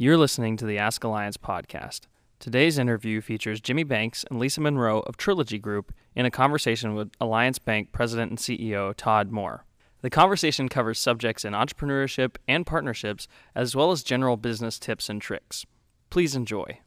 You're listening to the Ask Alliance podcast. Today's interview features Jimmy Banks and Lisa Monroe of Trilogy Group in a conversation with Alliance Bank President and CEO Todd Moore. The conversation covers subjects in entrepreneurship and partnerships, as well as general business tips and tricks. Please enjoy.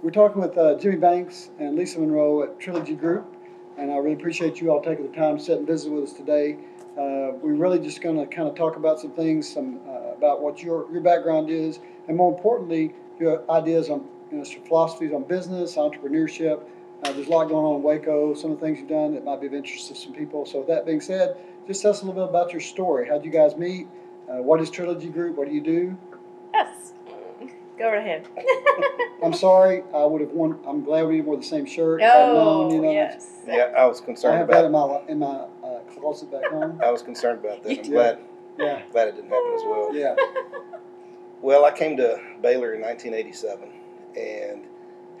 We're talking with uh, Jimmy Banks and Lisa Monroe at Trilogy Group, and I really appreciate you all taking the time to sit and visit with us today. Uh, we're really just going to kind of talk about some things, some uh, about what your your background is, and more importantly, your ideas on you know, philosophies on business, entrepreneurship. Uh, there's a lot going on in Waco. Some of the things you've done that might be of interest to some people. So, with that being said, just tell us a little bit about your story. How'd you guys meet? Uh, what is Trilogy Group? What do you do? Yes. Go right ahead. I'm sorry, I would have worn. I'm glad we wore the same shirt. if I'd known, oh, you know, yes. Yeah, I was concerned. I concerned have that in my in my uh, closet back home. I was concerned about that. I'm Yeah. glad Yeah, glad it didn't happen as well. yeah. Well, I came to Baylor in 1987 and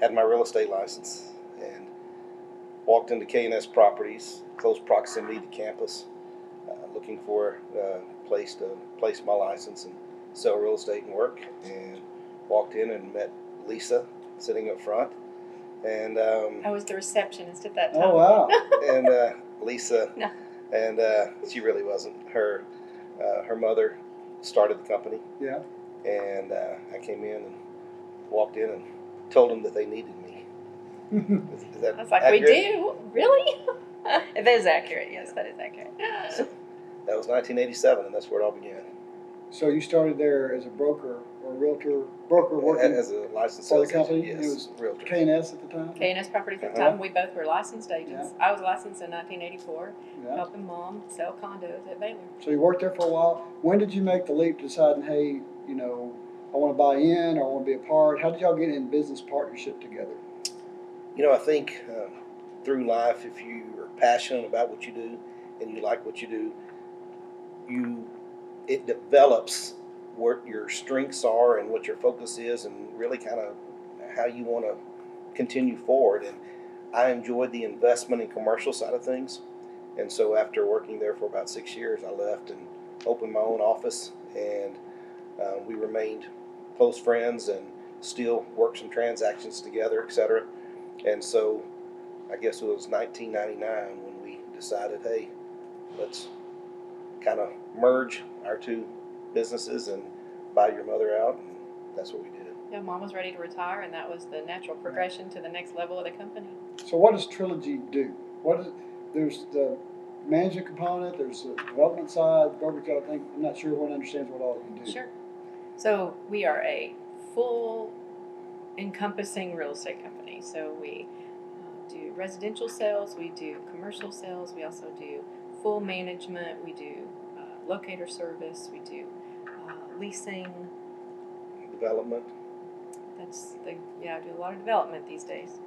had my real estate license and walked into K&S Properties, close proximity to campus, uh, looking for a place to place my license and sell real estate and work. And walked in and met Lisa sitting up front, and um, I was the receptionist at that time. Oh wow. and uh, Lisa, No. and uh, she really wasn't. Her uh, her mother started the company, Yeah. and uh, I came in and walked in and told them that they needed me. Is, is that I was like, accurate? we do? Really? that is accurate. Yes, that is accurate. That was 1987, and that's where it all began. So you started there as a broker or realtor, broker working As a licensed for the company? agent, It yes, was realtor. K and S at the time. K&S Properties at the Uh-huh. time, we both were licensed agents. I was licensed in 1984, Yeah. helping mom sell condos at Baylor. So you worked there for a while. When did you make the leap, deciding, hey, you know, I want to buy in, or I want to be a part? How did y'all get in business partnership together? You know, I think uh, through life, if you are passionate about what you do and you like what you do, you it develops what your strengths are and what your focus is, and really kind of how you want to continue forward. And I enjoyed the investment and commercial side of things, and so after working there for about six years, I left and opened my own office, and uh, we remained close friends and still work some transactions together, et cetera. And so I guess it was 1999 when we decided, hey, let's kind of merge our two businesses and buy your mother out. And that's what we did. Yeah, mom was ready to retire, and that was the natural progression to the next level of the company. So what does Trilogy do? What is there's the management component, there's the development side, brokerage. I think I'm not sure everyone understands what all you do. Sure. So we are a full encompassing real estate company. So we uh, do residential sales, we do commercial sales, we also do full management, we do locator service, we do uh, leasing. Development. That's the yeah, I do a lot of development these days.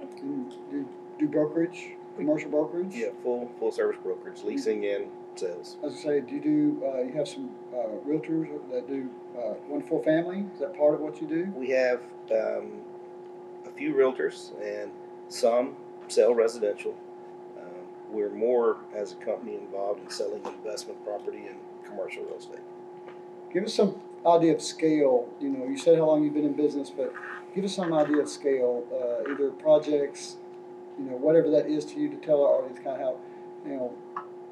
And do, do brokerage, commercial brokerage. Yeah, full full service brokerage, leasing and sales. As I say, do you do? Uh, you have some uh, realtors that do uh, one full family. Is that part of what you do? We have um, a few realtors and some sell residential. We're more as a company involved in selling investment property and commercial real estate. Give us some idea of scale. You know, you said how long you've been in business, but give us some idea of scale. Uh, either projects, you know, whatever that is to you to tell our audience kind of how, you know,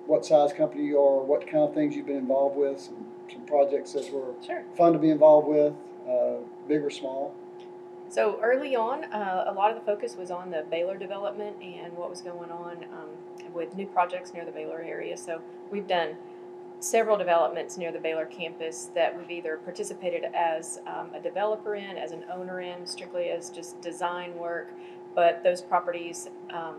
what size company you are, what kind of things you've been involved with, some, some projects that were Sure. fun to be involved with, uh, big or small. So early on, uh, a lot of the focus was on the Baylor development and what was going on um, with new projects near the Baylor area. So we've done several developments near the Baylor campus that we've either participated as um, a developer in, as an owner in, strictly as just design work. But those properties, um,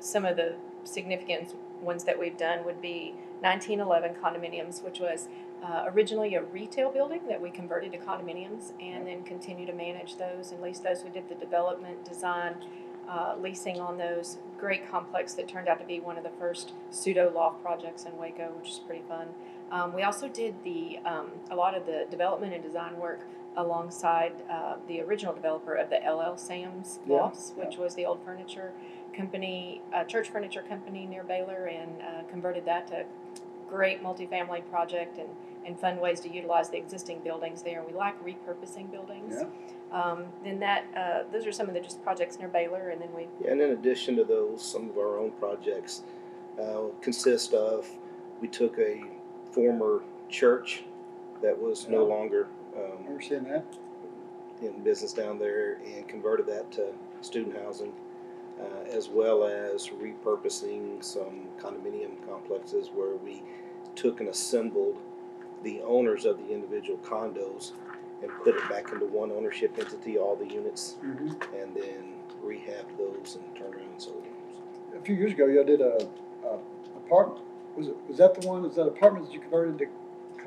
some of the significant ones that we've done would be 1911 condominiums, which was uh, originally a retail building that we converted to condominiums and then continue to manage those and lease those. We did the development, design, uh, leasing on those. Great complex that turned out to be one of the first pseudo loft projects in Waco, which is pretty fun. Um, we also did the um, a lot of the development and design work alongside uh, the original developer of the LL Sam's Yeah, lofts, which was the old furniture company, a church furniture company near Baylor, and uh, converted that to great multifamily project and, and fund ways to utilize the existing buildings there. We like repurposing buildings. Yeah. Um, then that uh, those are some of the just projects near Baylor, and then we Yeah, and in addition to those, some of our own projects uh, consist of we took a former church that was no longer I um, remember seeing that. in business down there and converted that to student housing, uh, as well as repurposing some condominium complexes where we took and assembled the owners of the individual condos and put it back into one ownership entity, all the units, hmm and then rehabbed those and turn around and sold them. A few years ago, y'all did a, a apartment. Was it was that the one? Was that apartments that you converted to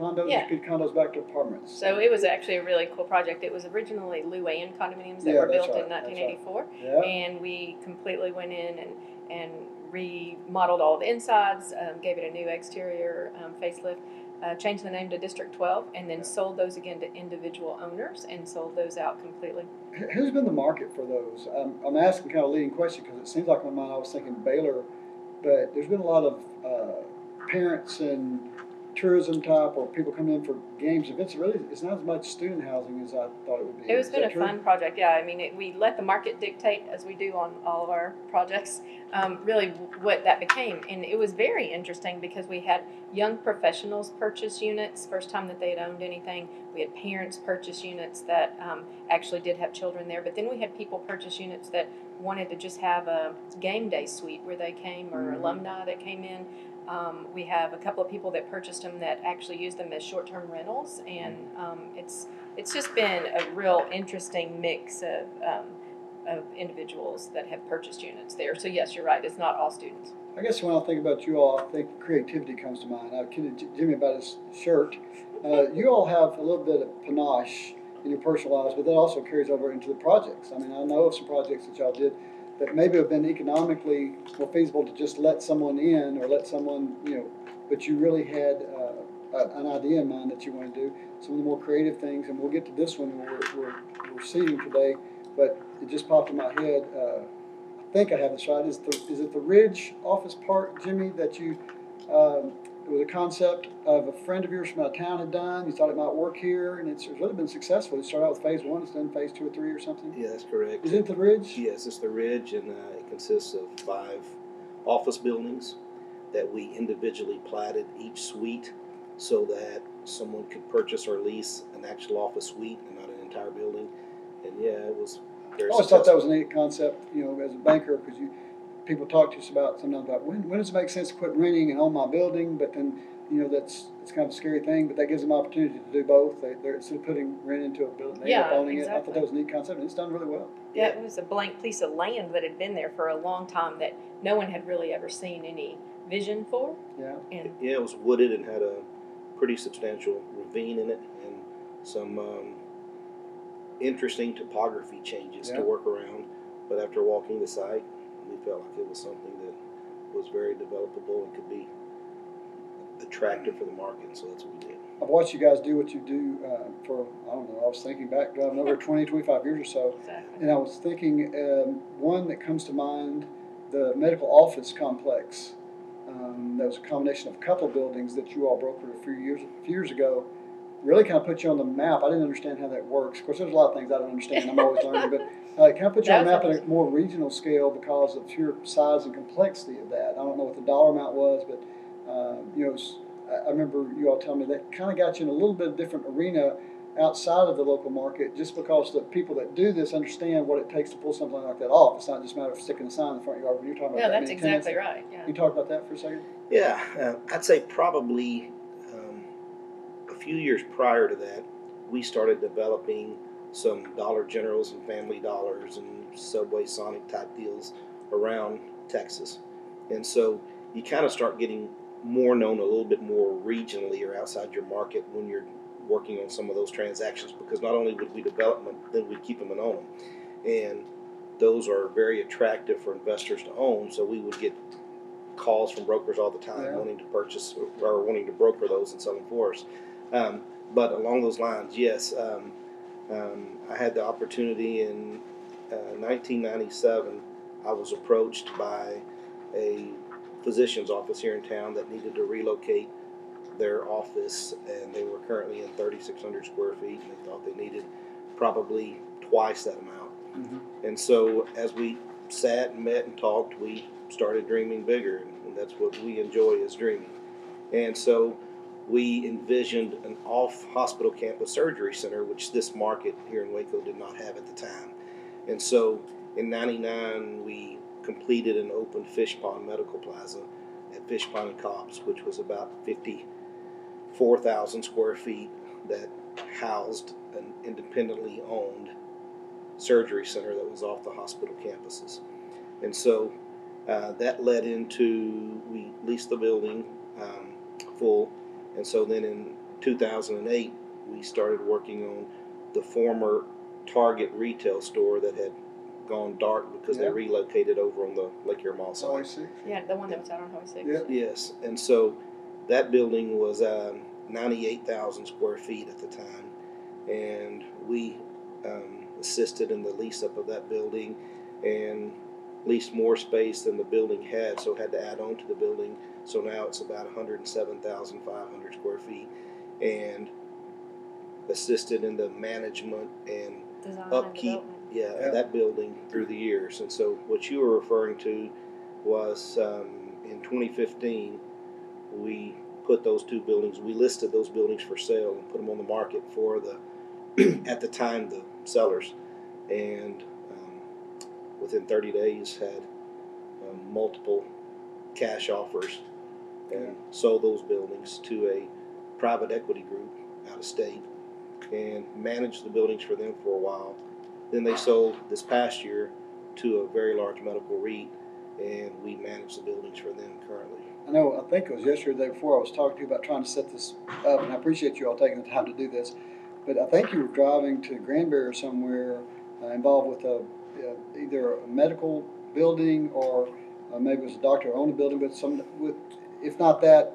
condos? Yeah. You could condos back to apartments. so it was actually a really cool project. It was originally Luann condominiums that Yeah, were built right, in that's right. 1984. yeah. and we completely went in and and remodeled all the insides, um, gave it a new exterior um, facelift, uh, changed the name to District 12, and then Yeah. sold those again to individual owners and sold those out completely. Who- Who's been the market for those? I'm, I'm asking kind of a leading question because it seems like in my mind I was thinking Baylor, but there's been a lot of uh, parents and tourism type or people coming in for games. events. really, it's not as much student housing as I thought it would be. It was been a true? fun project, yeah. I mean, it, we let the market dictate as we do on all of our projects. Um, really, what that became, and it was very interesting because we had young professionals purchase units first time that they had owned anything. We had parents purchase units that um, actually did have children there, but then we had people purchase units that wanted to just have a game day suite where they came or Mhm. alumni that came in. Um, we have a couple of people that purchased them that actually use them as short-term rentals, and um, it's it's just been a real interesting mix of um, of individuals that have purchased units there. So yes, you're right. It's not all students. I guess when I think about you all, I think creativity comes to mind. I kidded Jimmy about his shirt. Uh, you all have a little bit of panache in your personal lives, but that also carries over into the projects. I mean, I know of some projects that y'all did that maybe have been economically more feasible to just let someone in or let someone, you know, but you really had uh, a- an idea in mind that you want to do. Some of the more creative things, and we'll get to this one we're, we're, we're today, but it just popped in my head. Uh, I think I have this right. Is the is it the Ridge Office Park, Jimmy, that you um, it was a concept of a friend of yours from out of town had done. You thought it might work here, and it's really been successful. It started out with phase one. It's done phase two or three or something. Yeah, that's correct. Is it the Ridge? Yes, it's the Ridge, and uh, it consists of five office buildings that we individually platted each suite so that someone could purchase or lease an actual office suite and not an entire building. And yeah, it was very I always thought that successful. was a neat concept, you know, as a banker, because you people talk to us about sometimes about when, when does it make sense to quit renting and own my building, but then you know that's it's kind of a scary thing, but that gives them opportunity to do both. They, they're instead of putting rent into a building, they end up Yeah, owning it. I thought exactly. that was a neat concept, and it's done really well. Yeah, it was a blank piece of land that had been there for a long time that no one had really ever seen any vision for. Yeah. And Yeah, it was wooded and had a pretty substantial ravine in it and some um, interesting topography changes Yeah. to work around. But after walking the site, we felt like it was something that was very developable and could be attractive for the market, so that's what we did. I've watched you guys do what you do uh, for, I don't know, I was thinking back, driving over 20, 25 years or so, exactly. and I was thinking um, one that comes to mind the medical office complex. Um, that was a combination of a couple of buildings that you all brokered a few years, a few years ago. Really kind of put you on the map. I didn't understand how that works. Of course, there's a lot of things I don't understand. I'm always learning, but uh, it kind put you on the map was at a more regional scale because of sheer size and complexity of that. I don't know what the dollar amount was, but uh, you know, s- I- I remember you all telling me that kind of got you in a little bit of different arena outside of the local market, just because the people that do this understand what it takes to pull something like that off. It's not just a matter of sticking a sign in the front yard when you're talking about Yeah, that that's many tenants. exactly right. Yeah. Can you talk about that for a second? Yeah, uh, I'd say probably um, a few years prior to that, we started developing some Dollar Generals and Family Dollars and Subway Sonic type deals around Texas. And so you kind of start getting more known a little bit more regionally or outside your market when you're working on some of those transactions because not only would we develop them, then we'd keep them and own them. And those are very attractive for investors to own, so we would get calls from brokers all the time Yeah. wanting to purchase or wanting to broker those and sell them for us. Um, but along those lines, yes, um, um, I had the opportunity in uh, 1997 I was approached by a physician's office here in town that needed to relocate their office, and they were currently in 3,600 square feet, and they thought they needed probably twice that amount. Mhm. And so, as we sat and met and talked, we started dreaming bigger, and that's what we enjoy is dreaming. And so, we envisioned an off-hospital campus surgery center, which this market here in Waco did not have at the time. And so, in '99, we completed and opened Fish Pond Medical Plaza at Fish Pond and Cobbs, which was about 54,000 square feet that housed an independently owned surgery center that was off the hospital campuses. And so uh, that led into we leased the building um, full. And so then in 2008, we started working on the former Target retail store that had gone dark because Yeah. they relocated over on the Lake Air Mall It's side. always six. Yeah, the one that was out on Highway Six. Yeah. Yes, and so that building was um, 98,000 square feet at the time, and we um, assisted in the lease up of that building and leased more space than the building had, so had to add on to the building. So now it's about 107,500 square feet, and assisted in the management and Design upkeep, development. yeah, Yeah. of that building through the years. And so what you were referring to was um, in 2015, we put those two buildings, we listed those buildings for sale and put them on the market for the, at the time, the sellers. And um, within 30 days, had um, multiple cash offers and sold those buildings to a private equity group out of state and managed the buildings for them for a while. Then they sold this past year to a very large medical REIT, and we manage the buildings for them currently. I know, I think it was yesterday, or the day before, I was talking to you about trying to set this up, and I appreciate you all taking the time to do this. But I think you were driving to Granbury or somewhere uh, involved with a, uh, either a medical building or uh, maybe it was a doctor who owned a building, but some, with, if not that,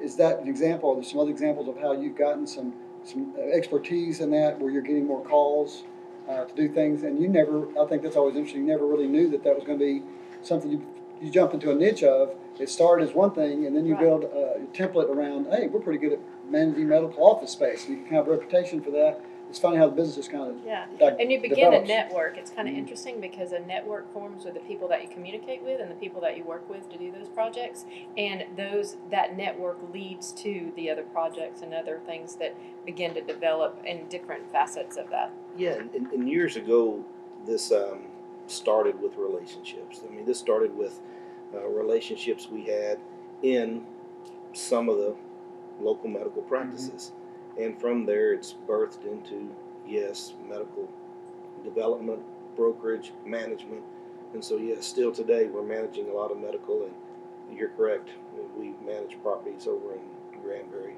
is that an example, there's some other examples of how you've gotten some, some expertise in that, where you're getting more calls uh, to do things, and you never, I think that's always interesting, you never really knew that that was gonna be something you, you jump into a niche of, it started as one thing, and then you Right. build a template around, hey, we're pretty good at managing medical office space, and you can have a reputation for that. It's funny how the business is kind of, Yeah, like, and you begin develops. a network. It's kind of Mhm. interesting because a network forms with the people that you communicate with and the people that you work with to do those projects, and those that network leads to the other projects and other things that begin to develop in different facets of that. Yeah, and, and, and years ago, this um, started with relationships. I mean, this started with uh, relationships we had in some of the local medical practices. And from there, it's birthed into, yes, medical development, brokerage, management. And so, yes, still today, we're managing a lot of medical, and you're correct. We manage properties over in Granbury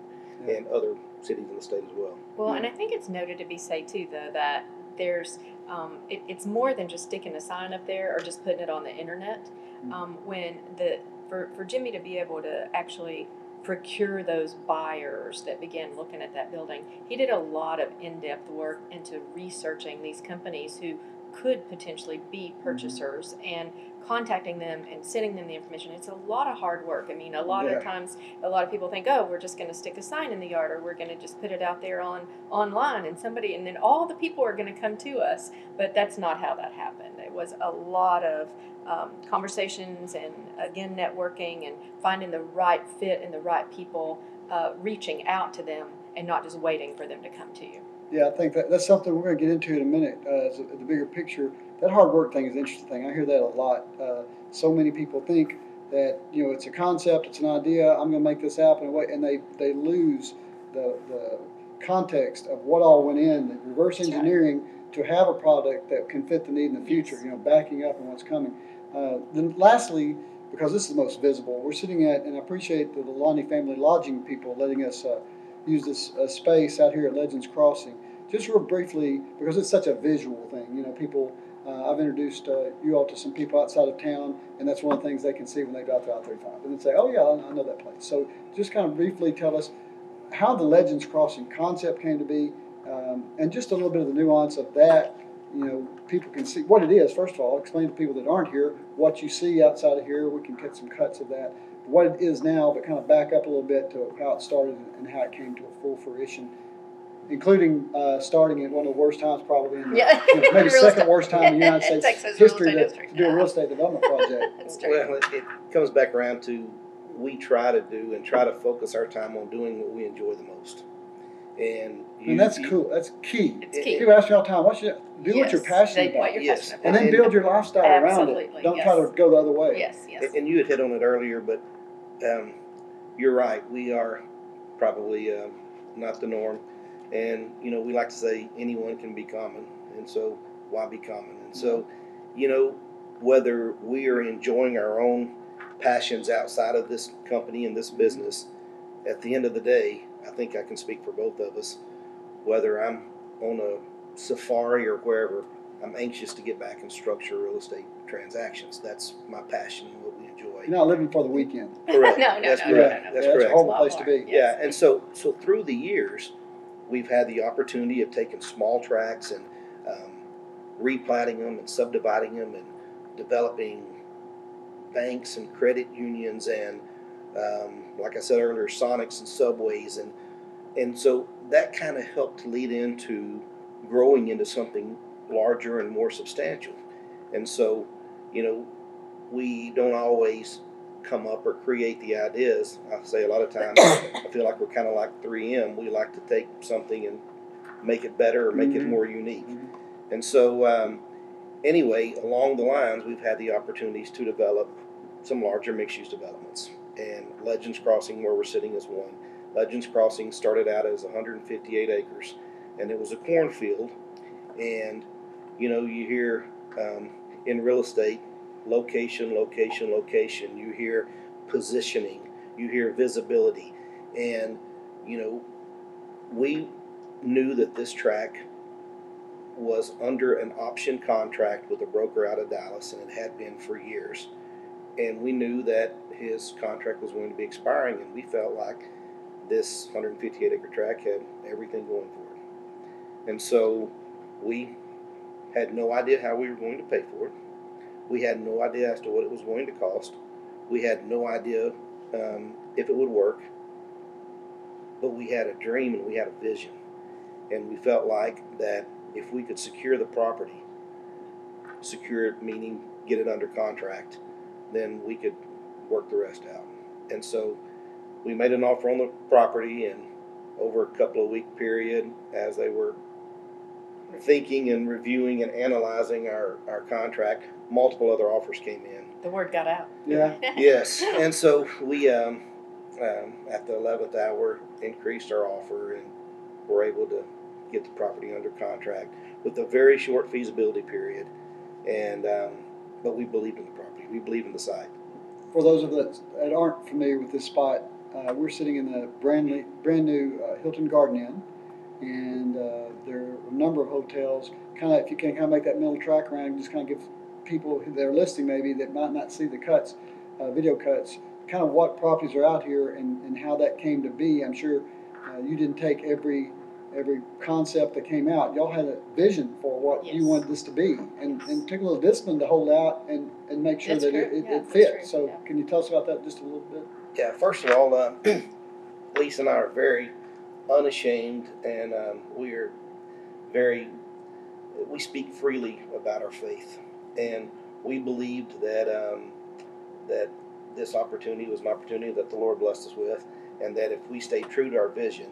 Yeah. and other cities in the state as well. Well, and I think it's noted to be said too, though, that there's um, it, it's more than just sticking a sign up there or just putting it on the internet. Mhm. Um, when the for for Jimmy to be able to actually procure those buyers that began looking at that building, he did a lot of in-depth work into researching these companies who could potentially be mm-hmm. purchasers and contacting them and sending them the information. It's a lot of hard work. I mean, a lot Yeah. of times a lot of people think, oh, we're just going to stick a sign in the yard or we're going to just put it out there on online and somebody, and then all the people are going to come to us. But that's not how that happened. It was a lot of um, conversations and again networking and finding the right fit and the right people, uh, reaching out to them and not just waiting for them to come to you. yeah, I think that, that's something we're gonna get into in a minute, uh, as a- the bigger picture. That hard work thing is an interesting thing, I hear that a lot. Uh, so many people think that, you know, it's a concept, it's an idea, I'm gonna make this happen, and they, they lose the, the context of what all went in, the reverse engineering to have a product that can fit the need in the future, you know, backing up and what's coming. Uh, then lastly, because this is the most visible, we're sitting at, and I appreciate the Lonnie Family Lodging people letting us, uh, use this, uh, space out here at Legends Crossing. Just real briefly, because it's such a visual thing, you know, people, uh, I've introduced, uh, you all to some people outside of town, and that's one of the things they can see when they drive through I thirty-five, and they say, oh yeah, I know that place. So just kind of briefly tell us how the Legends Crossing concept came to be, um, and just a little bit of the nuance of that you know, people can see what it is, first of all, explain to people that aren't here what you see outside of here. We can get some cuts of that. What it is now, but kind of back up a little bit to how it started and how it came to a full fruition, including uh, starting at one of the worst times probably in the, Yeah. you know, maybe Real second estate. worst time in the United States Texas history to, to do a real estate development project. That's true. Well, it, it comes back around to we try to do and try to focus our time on doing what we enjoy the most. And you, And that's you- cool. That's key. It's key. People ask you all the time, what's your, do what you're Yes, passionate they- What about. you're Yes. passionate about. And then build your lifestyle around it. Don't try to go the other way. Yes, yes. And you had hit on it earlier, but um, you're right. We are probably um, not the norm, and you know we like to say anyone can be common, and so why be common? And so, you know, whether we are enjoying our own passions outside of this company and this business, at the end of the day, I think I can speak for both of us. Whether I'm on a safari or wherever, I'm anxious to get back and structure real estate transactions. That's my passion and what we enjoy. You're not living for the weekend. Correct. No, no, That's no, no, correct. no, no. That's Yeah, correct. a horrible place to be. Yes. Yeah, and so so through the years, we've had the opportunity of taking small tracts and um, replatting them and subdividing them and developing banks and credit unions and um, like I said earlier, Sonics and Subways and and so that kind of helped lead into growing into something larger and more substantial. And so, you know, we don't always come up or create the ideas. I say a lot of times I feel like we're kind of like 3M. We like to take something and make it better or make it Mhm. more unique. Mhm. And so, um, anyway, along the lines, we've had the opportunities to develop some larger mixed use developments. And Legends Crossing, where we're sitting, is one. Legends Crossing started out as 158 acres, and it was a cornfield. And you know, you hear um, in real estate location, location, location. You hear positioning, you hear visibility. And, you know, we knew that this track was under an option contract with a broker out of Dallas, and it had been for years. And we knew that his contract was going to be expiring, and we felt like this 158 acre track had everything going for it. And so we had no idea how we were going to pay for it. We had no idea as to what it was going to cost. We had no idea um, if it would work. But we had a dream and we had a vision. And we felt like that if we could secure the property, secure it meaning get it under contract, then we could work the rest out. And so we made an offer on the property and over a couple of week period as they were thinking and reviewing and analyzing our, our contract, multiple other offers came in. The word got out. Yeah. Yes, and so we, um, um, at the eleventh hour, increased our offer and were able to get the property under contract with a very short feasibility period. And, um, but we believed in the property, we believe in the site. For those of us that aren't familiar with this spot, uh, we're sitting in the brand new, brand new uh, Hilton Garden Inn, and uh, there are a number of hotels. Kind of, if you can kind of make that middle track around, just kind of give people who they're listening maybe that might not see the cuts, uh, video cuts, kind of what properties are out here and, and how that came to be. I'm sure uh, you didn't take every every concept that came out. Y'all had a vision for what you wanted this to be, and, and took a little discipline to hold out and, and make sure That's that true. it, it, Yeah, it that's fit. So, Yeah. can you tell us about that just a little bit? Yeah, first of all, uh, Lisa and I are very unashamed, and um, we are very. We speak freely about our faith, and we believed that um, that this opportunity was an opportunity that the Lord blessed us with, and that if we stayed true to our vision,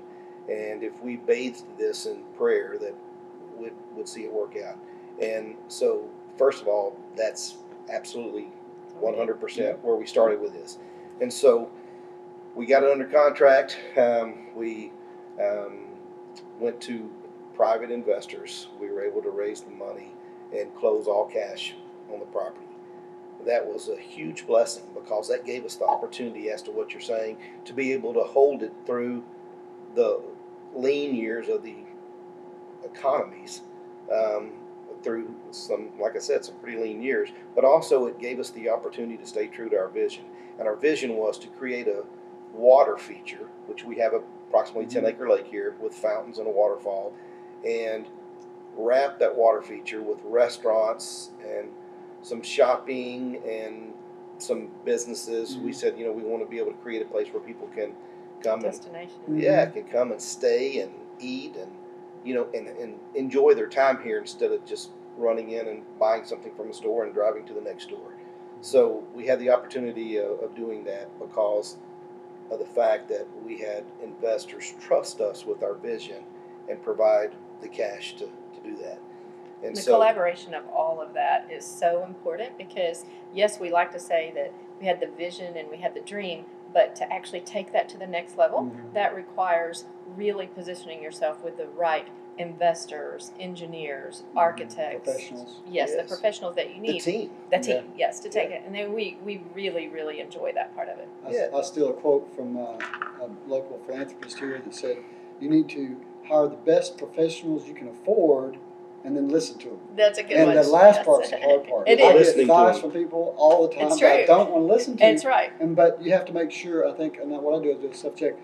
and if we bathed this in prayer, that we'd, would see it work out. And so, first of all, that's absolutely 100% where we started with this. And so we got it under contract. Um, we um, went to private investors. We were able to raise the money and close all cash on the property. That was a huge blessing because that gave us the opportunity, as to what you're saying, to be able to hold it through the lean years of the economies. Um, through some, like I said, some pretty lean years, but also it gave us the opportunity to stay true to our vision. And our vision was to create a water feature, which we have approximately 10 acre lake here with fountains and a waterfall. And wrap that water feature with restaurants and some shopping and some businesses. We Mhm. said, you know, we want to be able to create a place where people can come and Destination. Mhm. yeah, can come and stay and eat and you know and, and enjoy their time here instead of just running in and buying something from a store and driving to the next store. So we had the opportunity of, of doing that because of the fact that we had investors trust us with our vision and provide the cash to, to do that. And the so collaboration of all of that is so important because yes we like to say that we had the vision and we had the dream but to actually take that to the next level Mhm. that requires really positioning yourself with the right investors engineers architects Professionals. yes, the professionals that you need. the team. the team yes to take it and then we we really really enjoy that part of it I, Yeah. I steal a quote from uh, a local philanthropist here that said, "You need to hire the best professionals you can afford, and then listen to them." that's a good and one the last Yes. part's the hard part. It I is. get Listening advice from people all the time that I don't want to listen to. that's right And but you have to make sure. I think, and what I do is do a self check.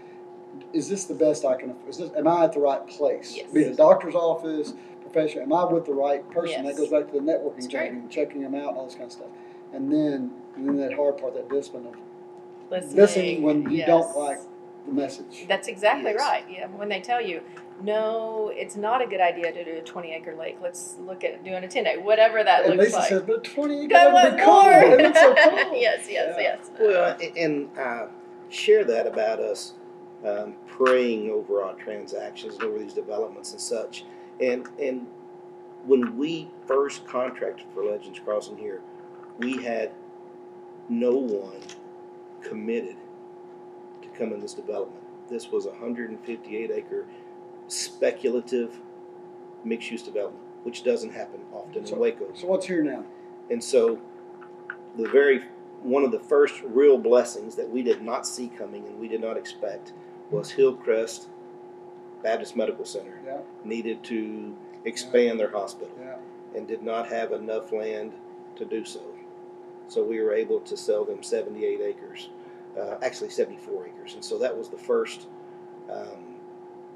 Is this the best I can? afford? Is this? Am I at the right place? Yes. Be it a doctor's office, professional. Am I with the right person? Yes. That goes back to the networking It's thing true. and checking them out and all this kind of stuff. And then, and then that hard part, that discipline of Listening, listen when you don't like the message. That's exactly Yes. right. Yeah, when they tell you, no, it's not a good idea to do a 20 acre lake. Let's look at doing a 10 acre, whatever that and looks Lisa like. says, but twenty God, that would be what cool. more? It'd be so cool. yes, yes, Yeah. yes. Well, and uh, share that about us um, praying over our transactions and over these developments and such. And and when we first contracted for Legends Crossing here, we had no one committed to come in this development. This was a 158 acre speculative mixed use development, which doesn't happen often So- in Waco. So what's here now? And so, the very one of the first real blessings that we did not see coming and we did not expect was Hillcrest Baptist Medical Center Yeah, needed to expand their hospital yeah. and did not have enough land to do so. So we were able to sell them 78 acres, uh, actually 74 acres, and so that was the first, um,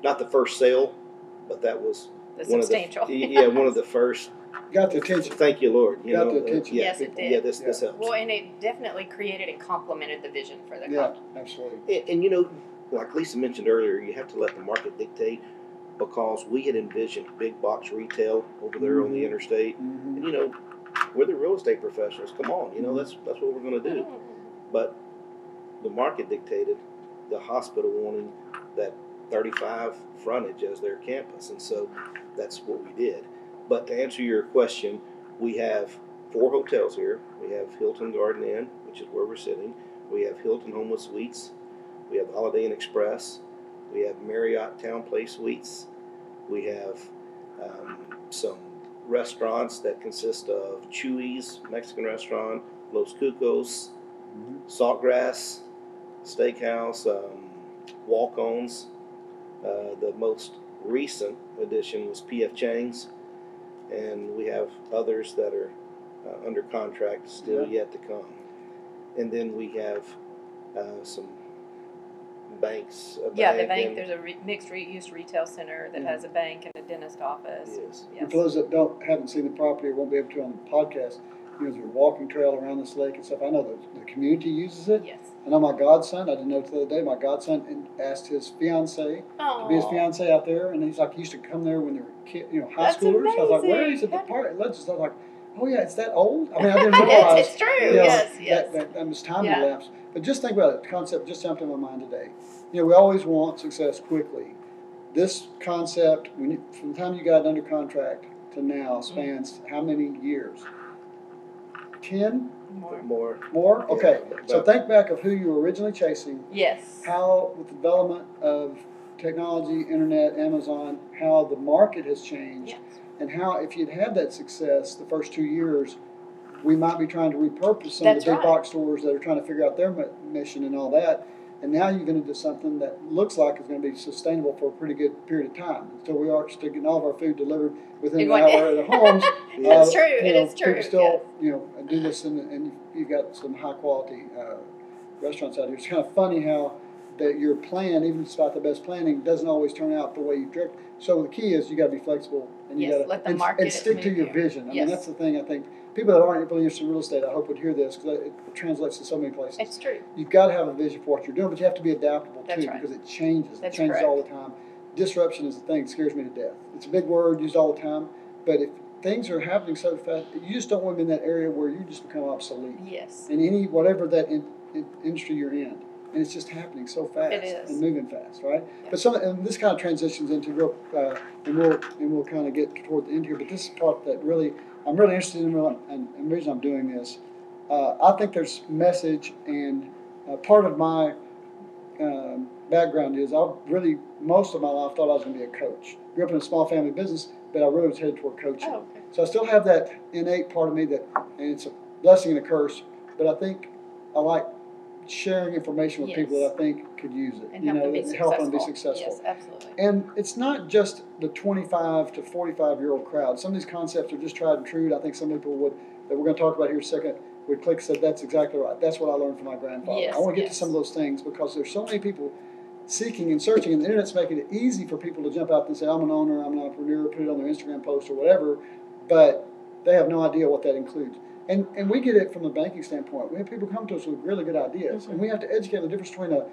not the first sale, but that was The one substantial. of the yeah one of the first. Got the attention. Thank you, Lord. You Got know, the uh, attention. yeah, Yes, it did. Yeah, this this helps. well, and it definitely created and complemented the vision for the Yeah, company. absolutely. And, and you know, like Lisa mentioned earlier, you have to let the market dictate because we had envisioned big box retail over there on the Mhm. interstate. Mhm. And you know, we're the real estate professionals. Come on, you know that's that's what we're going to do. But the market dictated the hospital wanting that 35 frontage as their campus, and so that's what we did. But to answer your question, we have four hotels here. We have Hilton Garden Inn, which is where we're sitting. We have Hilton Homewood Suites. We have Holiday Inn Express. We have Marriott TownePlace Suites. We have um, some restaurants that consist of Chuy's Mexican restaurant, Los Cucos, Mhm. Saltgrass Steakhouse, um, Walk-Ons. Uh, the most recent addition was P.F. Chang's, and we have others that are uh, under contract still Yeah. yet to come. And then we have uh, some banks. A Yeah, the bank. and- There's a re- mixed re- use retail center that Yeah. has a bank and a dentist office. Yes. Yes. For those that don't haven't seen the property or won't be able to on the podcast, you know, there's a walking trail around this lake and stuff. I know the, the community uses it. Yes. I know my godson. I didn't know till the other day. My godson asked his fiance Oh. to be his fiance out there, and he's like, he used to come there when they were kid, you know, high That's schoolers. I was like, where? He amazing. said the park. Let's just I was like, oh yeah, it's that old. I mean, I didn't Yes, realize. it's true. you know, Yes, that, yes. That, that was time Yeah. elapsed. But just think about it. The concept just jumped in my mind today. You know, we always want success quickly. This concept, when from the time you got under contract to now, spans mm-hmm. how many years? Ten More. More. more? Yeah, Okay. So think back of who you were originally chasing. Yes. How, with the development of technology, internet, Amazon, how the market has changed, Yes. and how if you'd had that success the first two years, we might be trying to repurpose some That's of the big right. box stores that are trying to figure out their mission and all that. And now you're going to do something that looks like it's going to be sustainable for a pretty good period of time. Until we are still getting all of our food delivered within In an one- hour at their homes. It's uh, true. you It know, is true. People still, yes. you know, do this, and, and you've got some high quality uh, restaurants out here. It's kind of funny how that your plan, even despite the best planning, doesn't always turn out the way you direct. So the key is you got to be flexible and you Yes, got to and, and stick to your you. vision. I mean, that's the thing. I think people that aren't really interested in real estate, I hope would hear this because it translates to so many places. It's true. You've got to have a vision for what you're doing, but you have to be adaptable That's too right. because it changes. That's it changes correct. all the time. Disruption is the thing that scares me to death. It's a big word used all the time, but if things are happening so fast, you just don't want to be in that area where you just become obsolete Yes. in any whatever that in, in, industry you're in, and it's just happening so fast It is. and moving fast, right? Yeah. But some and this kind of transitions into real, uh, and we'll and we'll kind of get toward the end here. But this is part that really I'm really interested in, and, and the reason I'm doing this, uh, I think there's message and uh, part of my um, background is I really most of my life thought I was going to be a coach. Grew up in a small family business, but I really was headed toward coaching. Oh, okay. So I still have that innate part of me that, and it's a blessing and a curse, but I think I like sharing information with people that I think could use it. And you help know, them that help them be successful. Yes, absolutely. And it's not just the 25 to 45 year old crowd. Some of these concepts are just tried and true. I think some people would, that we're going to talk about here in a second, would click said, that's exactly right. That's what I learned from my grandfather. Yes, I want to get yes. to some of those things because there's so many people seeking and searching, and the internet's making it easy for people to jump out and say, I'm an owner, I'm an entrepreneur, put it on their Instagram post or whatever, but they have no idea what that includes. And, and we get it from a banking standpoint. We have people come to us with really good ideas, and we have to educate on the difference between a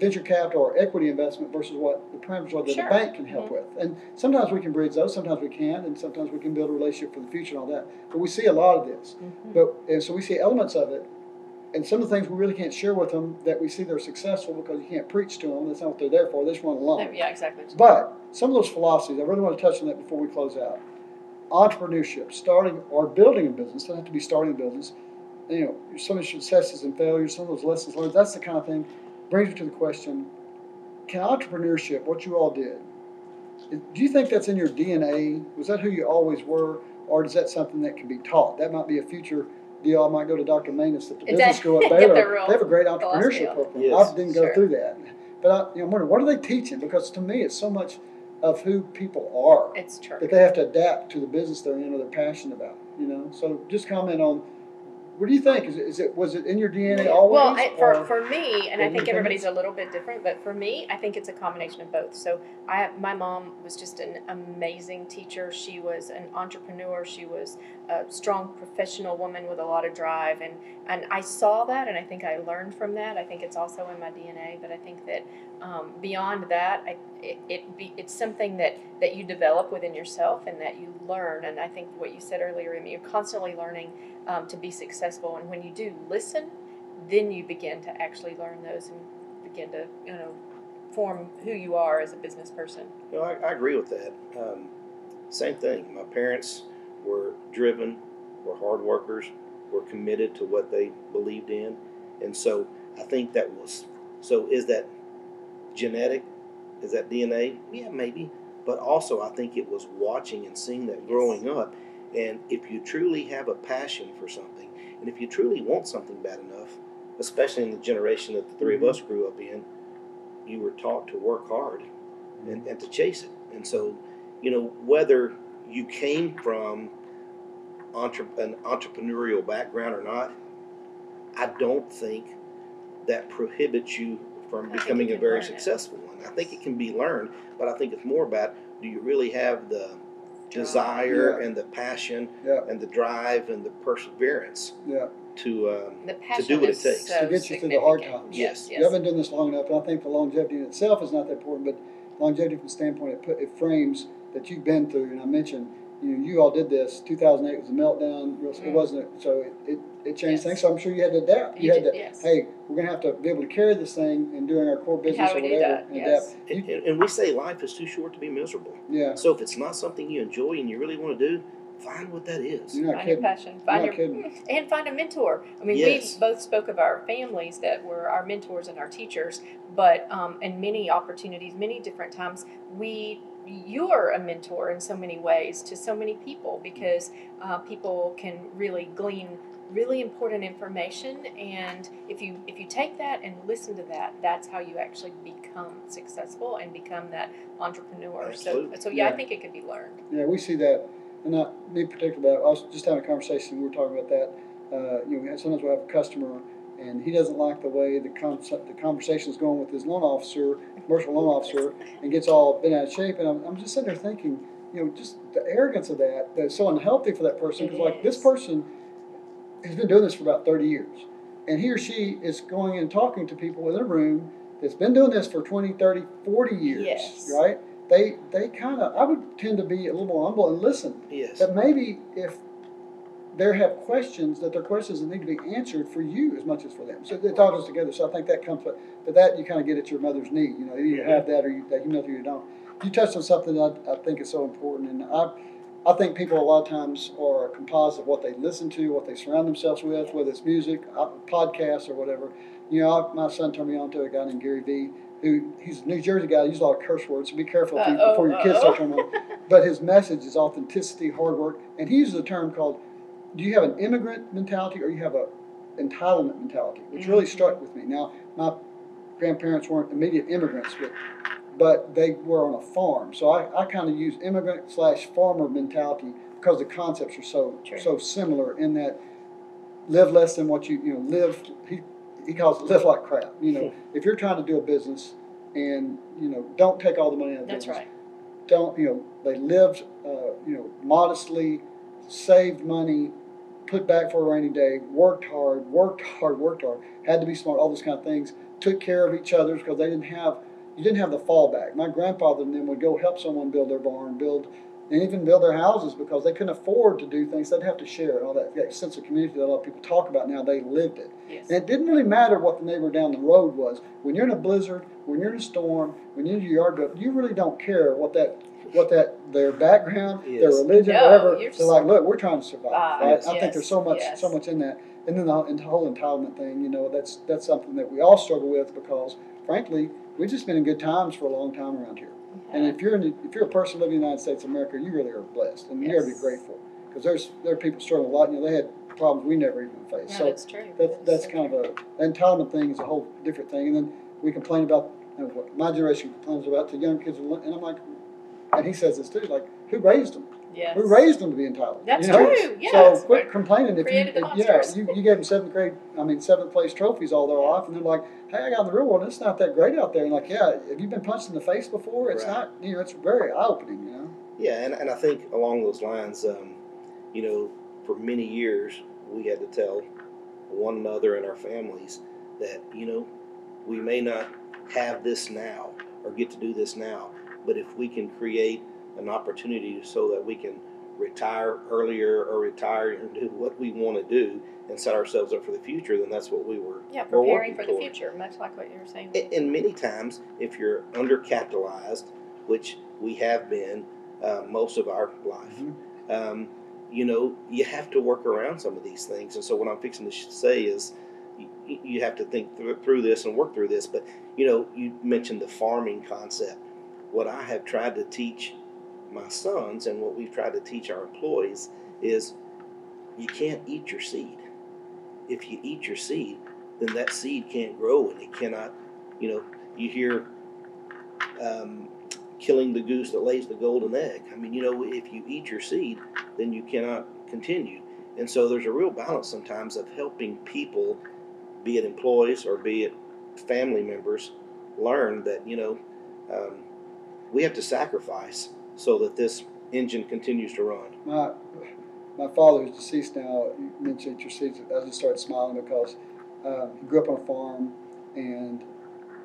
venture capital or equity investment versus what the parameters are that Sure. the bank can help Mhm. with. And sometimes we can bridge those, sometimes we can't, and sometimes we can build a relationship for the future and all that. But we see a lot of this. Mhm. But and so we see elements of it, and some of the things we really can't share with them that we see they're successful because you can't preach to them. That's not what they're there for. They just want to learn. Yeah, exactly. But some of those philosophies, I really want to touch on that before we close out. Entrepreneurship, starting or building a business, doesn't have to be starting a business. You know, some of the successes and failures, some of those lessons learned, that's the kind of thing brings me to the question, can entrepreneurship, what you all did, do you think that's in your DNA? Was that who you always were? Or is that something that can be taught? That might be a future deal. I might go to Dr. Manus at the It business school at Baylor. the They have a great entrepreneurship program. Yes. I didn't go through that. But I, you know, I'm wondering, what are they teaching? Because to me, it's so much of who people are It's true. that they have to adapt to the business they're in or they're passionate about. You know, so just comment on what do you think? Is it, is it was it in your DNA always? Well, I, for, for me, and I think everybody's a little bit different, but for me, I think it's a combination of both. So I, my mom was just an amazing teacher. She was an entrepreneur. She was a strong professional woman with a lot of drive, and and I saw that, and I think I learned from that. I think it's also in my DNA, but I think that um, beyond that, I, it, it be, it's something that that you develop within yourself and that you learn. And I think what you said earlier, Amy, you're constantly learning um, to be successful. And when you do listen, then you begin to actually learn those and begin to, you know, form who you are as a business person. You know, I, I agree with that. Um, same thing. My parents were driven, were hard workers, were committed to what they believed in, and so I think that was. So is that genetic? Is that DNA? Yeah, maybe. But also, I think it was watching and seeing that growing up. And if you truly have a passion for something, and if you truly want something bad enough, especially in the generation that the 3 of mm-hmm. us grew up in, you were taught to work hard mm-hmm. and, and to chase it. And so, you know, whether you came from entre- an entrepreneurial background or not, I don't think that prohibits you from I becoming a very learn it. successful one. I think it can be learned, but I think it's more about do you really have the desire Yeah. and the passion Yeah. and the drive and the perseverance yeah. to um, The to do what it takes. so To get you through the hard times. Yes. yes. You haven't done this long enough, and I think the longevity in itself is not that important, but longevity from the standpoint it, put, it frames that you've been through. And I mentioned, you know, you all did this. 2008 was a meltdown. Real, It Mm. wasn't. So it, it, it changed Yes. things. So I'm sure you had to adapt. You had did, to. yes. Hey, we're gonna have to be able to carry this thing and doing our core business how or do we do whatever. that? and Yes. adapt. and, and, and we say life is too short to be miserable. yeah. So if it's not something you enjoy and you really want to do, find what that is. You're not Find your passion. Find not your kidding. and find a mentor. I mean, Yes. we both spoke of our families that were our mentors and our teachers, but um, in many opportunities, many different times, we you're a mentor in so many ways to so many people because uh, people can really glean really important information and if you if you take that and listen to that that's how you actually become successful and become that entrepreneur so Absolutely. so yeah, Yeah. i think it could be learned Yeah, we see that, and not me particularly. But I was just having a conversation. We were talking about that. Uh, you know, sometimes we'll have a customer, and he doesn't like the way the con- the conversation's going with his loan officer, commercial loan officer, and gets all bent out of shape. And I'm, I'm just sitting there thinking, you know, just the arrogance of that that's so unhealthy for that person. Because like this person has been doing this for about 30 years, and he or she is going and talking to people in a room that's been doing this for 20, 30, 40 years, Yes. right? They they kind of I would tend to be a little more humble and listen. Yes. But maybe if they have questions, that they're questions that need to be answered for you as much as for them. So it all goes together. So I think that comes, but that you kind of get at your mother's knee. You know, either you have that or you, that humility or you don't. You touched on something that I, I think is so important, and I, I think people a lot of times are a composite of what they listen to, what they surround themselves with, whether it's music, uh, podcasts, or whatever. You know, I, my son turned me on to a guy named Gary Vee, who he's a New Jersey guy. He uses a lot of curse words, so be careful you, before your kids start turning on. But his message is authenticity, hard work, and he uses a term called do you have an immigrant mentality or you have a entitlement mentality, which really Mhm. struck with me. Now, my grandparents weren't immediate immigrants, but but they were on a farm, so I, I kind of use immigrant slash farmer mentality because the concepts are so True. so similar in that live less than what you you know live. He he calls it live like crap. You know, if you're trying to do a business and you know don't take all the money out of the That's business right. don't you know they lived uh, you know modestly saved money put back for a rainy day worked hard worked hard worked hard had to be smart all those kind of things took care of each other because they didn't have you didn't have the fallback my grandfather and them would go help someone build their barn build and even build their houses because they couldn't afford to do things they'd have to share and all that, that sense of community that a lot of people talk about now they lived it Yes. and it didn't really matter what the neighbor down the road was. When you're in a blizzard, when you're in a storm, when you're in your yard, you really don't care what that, what that, their background, their religion, No, whatever. you're They're like, look, we're trying to survive. Ah, right? yes. I think there's so much, yes. so much in that. And then the, and the whole entitlement thing, you know, that's that's something that we all struggle with because, frankly, we've just been in good times for a long time around here. And if you're in the, if you're a person living in the United States of America, you really are blessed, and you got to be grateful because there's there are people struggling a lot. You know, they had problems we never even faced. no, so that's true. that, that's kind of a, the entitlement thing is a whole different thing. And then we complain about, you know, what my generation complains about to young kids. And I'm like, and he says this too, like, who raised them? yes. Who raised them to be entitled? That's you know? true, yes. So quit complaining if you, Created the yeah, you, you gave them seventh grade, I mean, seventh place trophies all their life. And they're like, hey, I got in the real world. It's not that great out there. And like, yeah, have you been punched in the face before? It's Right. not, you know, it's very eye opening, you know? Yeah, and, and I think along those lines, um, you know, for many years we had to tell one another and our families that, you know, we may not have this now or get to do this now, but if we can create an opportunity so that we can retire earlier or retire and do what we want to do and set ourselves up for the future, then that's what we were. Yeah, we're preparing working for the future, much like what you were saying. And, and many times, if you're undercapitalized, which we have been uh, most of our life, Mhm. um, you know, you have to work around some of these things. And so, what I'm fixing to say is, you, you have to think through, through this and work through this. But you know, you mentioned the farming concept. What I have tried to teach my sons, and what we've tried to teach our employees, is you can't eat your seed. If you eat your seed, then that seed can't grow and it cannot, you know, you hear um, killing the goose that lays the golden egg. I mean, you know, if you eat your seed, then you cannot continue. And so there's a real balance sometimes of helping people, be it employees or be it family members, learn that, you know, um, we have to sacrifice so that this engine continues to run. my my father who's deceased now. You mentioned your seeds. I just started smiling because um, he grew up on a farm, and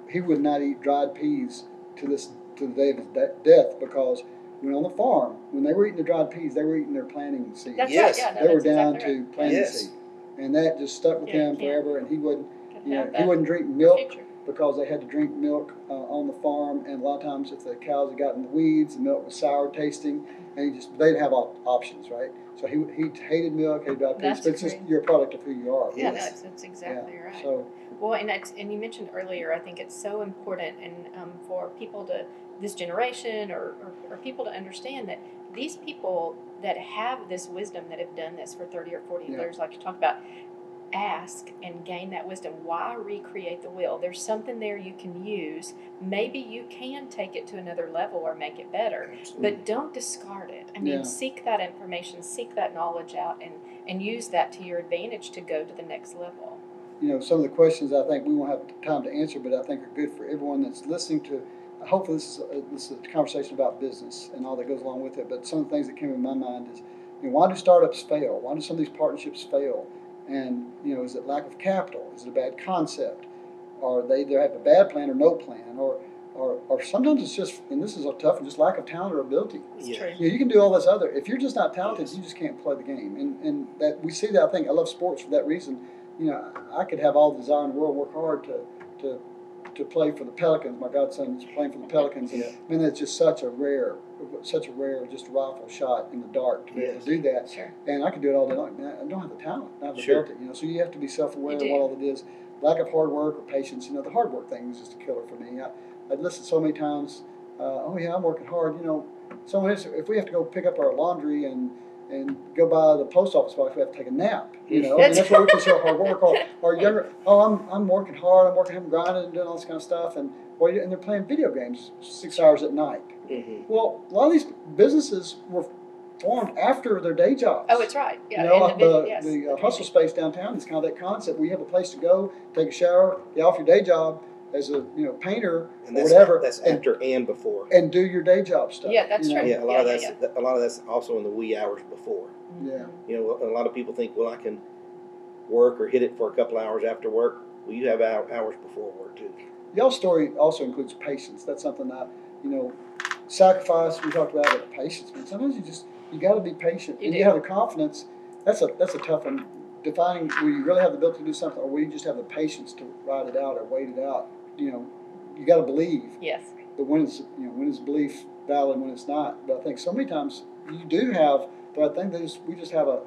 he would not eat dried peas to this to the day of his de- death because when on the farm, when they were eating the dried peas, they were eating their planting seeds. That's Yes. right. Yeah, no, they were down exactly to planting Yes. seed, and that just stuck with Yeah, him forever. And he wouldn't, you know, he wouldn't drink milk future. Because they had to drink milk uh, on the farm, and a lot of times if the cows had gotten the weeds, the milk was sour tasting, and he just they didn't have op- options, right? So he he hated milk, hated diabetes, That's but it's just great. you're a product of who you are. Yeah, Yes. that's, that's exactly right. So Well, and that's, and you mentioned earlier, I think it's so important and um, for people to this generation or, or, or people to understand that these people that have this wisdom that have done this for 30 or 40 Yeah. years, like you talked about, ask and gain that wisdom. Why recreate the wheel? There's something there you can use. Maybe you can take it to another level or make it better. But don't discard it. I mean, Yeah. seek that information, seek that knowledge out, and, and use that to your advantage to go to the next level. you know, some of the questions I think we won't have time to answer, but I think are good for everyone that's listening to. Hopefully, this is a, this is a conversation about business and all that goes along with it. But some of the things that came in my mind is, you know, why do startups fail? Why do some of these partnerships fail? And you know, is it lack of capital? Is it a bad concept? Or they either have a bad plan or no plan? Or or, or sometimes it's just, and this is a tough one, just lack of talent or ability. It's Yeah. true. You, know, you can do all this other. If you're just not talented, Yes. you just can't play the game. And and that we see that. I think I love sports for that reason. You know, I could have all the desire in the world, work hard to to to play for the Pelicans. My godson is playing for the Pelicans, and Yeah. man, that's just such a rare, such a rare, just rifle shot in the dark to be able to do that. Sure. And I could do it all day long. Man, I don't have the talent, not have the Sure. ability. You know, so you have to be self-aware of what all it is. Lack of hard work or patience. You know, the hard work thing is just a killer for me. I, I'd listened so many times. Uh, oh yeah, I'm working hard. You know, someone else, if we have to go pick up our laundry and and go by the post office box, we have to take a nap. You know, and that's what we consider hard work. Or, or younger, oh, I'm, I'm working hard. I'm working, I'm grinding, and doing all this kind of stuff, and well, and they're playing video games six hours at night. Mhm. Well, a lot of these businesses were formed after their day jobs. Oh, it's right. Yeah. You know, like the, the, yes, the uh, the hustle space downtown is kind of that concept. We have a place to go, take a shower, get off your day job as a you know painter And or whatever, that's after and before. and do your day job stuff. Yeah, that's you know? true. Yeah, a lot Yeah, of yeah, that's a lot of that's also in the wee hours before. Mm-hmm. Yeah. You know, a lot of people think, well, I can work or hit it for a couple hours after work. Well, you have hours before work too. Y'all's story also includes patience. That's something that you know, sacrifice we talked about, but patience. Man, sometimes you just you got to be patient, You and do. you have the confidence. That's a that's a tough one. Defining will you really have the ability to do something, or will you just have the patience to ride it out or wait it out? You know, you got to believe. Yes. But when is you know when is belief valid when it's not? But I think so many times you do have. But I think that is, we just have a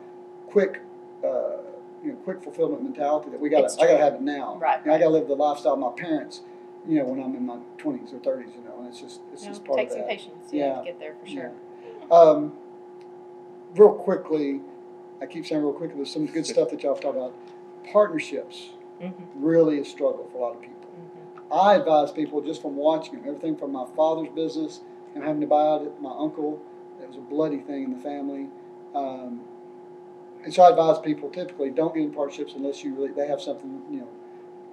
quick, uh, you know, quick fulfillment mentality that we got. I got to have it now. Right, And I got to live the lifestyle of my parents. You know, when I'm in my twenties or thirties. You know, and it's just it's just part take of some patience. Yeah. Yeah. To get there for sure. Um, real quickly, I keep saying real quickly. There's some good stuff that y'all have talked about. Partnerships Mm-hmm. really a struggle for a lot of people. I advise people just from watching him, everything from my father's business, him having to buy out my uncle. It was a bloody thing in the family. Um, and so I advise people typically don't get in partnerships unless you really they have something. You know,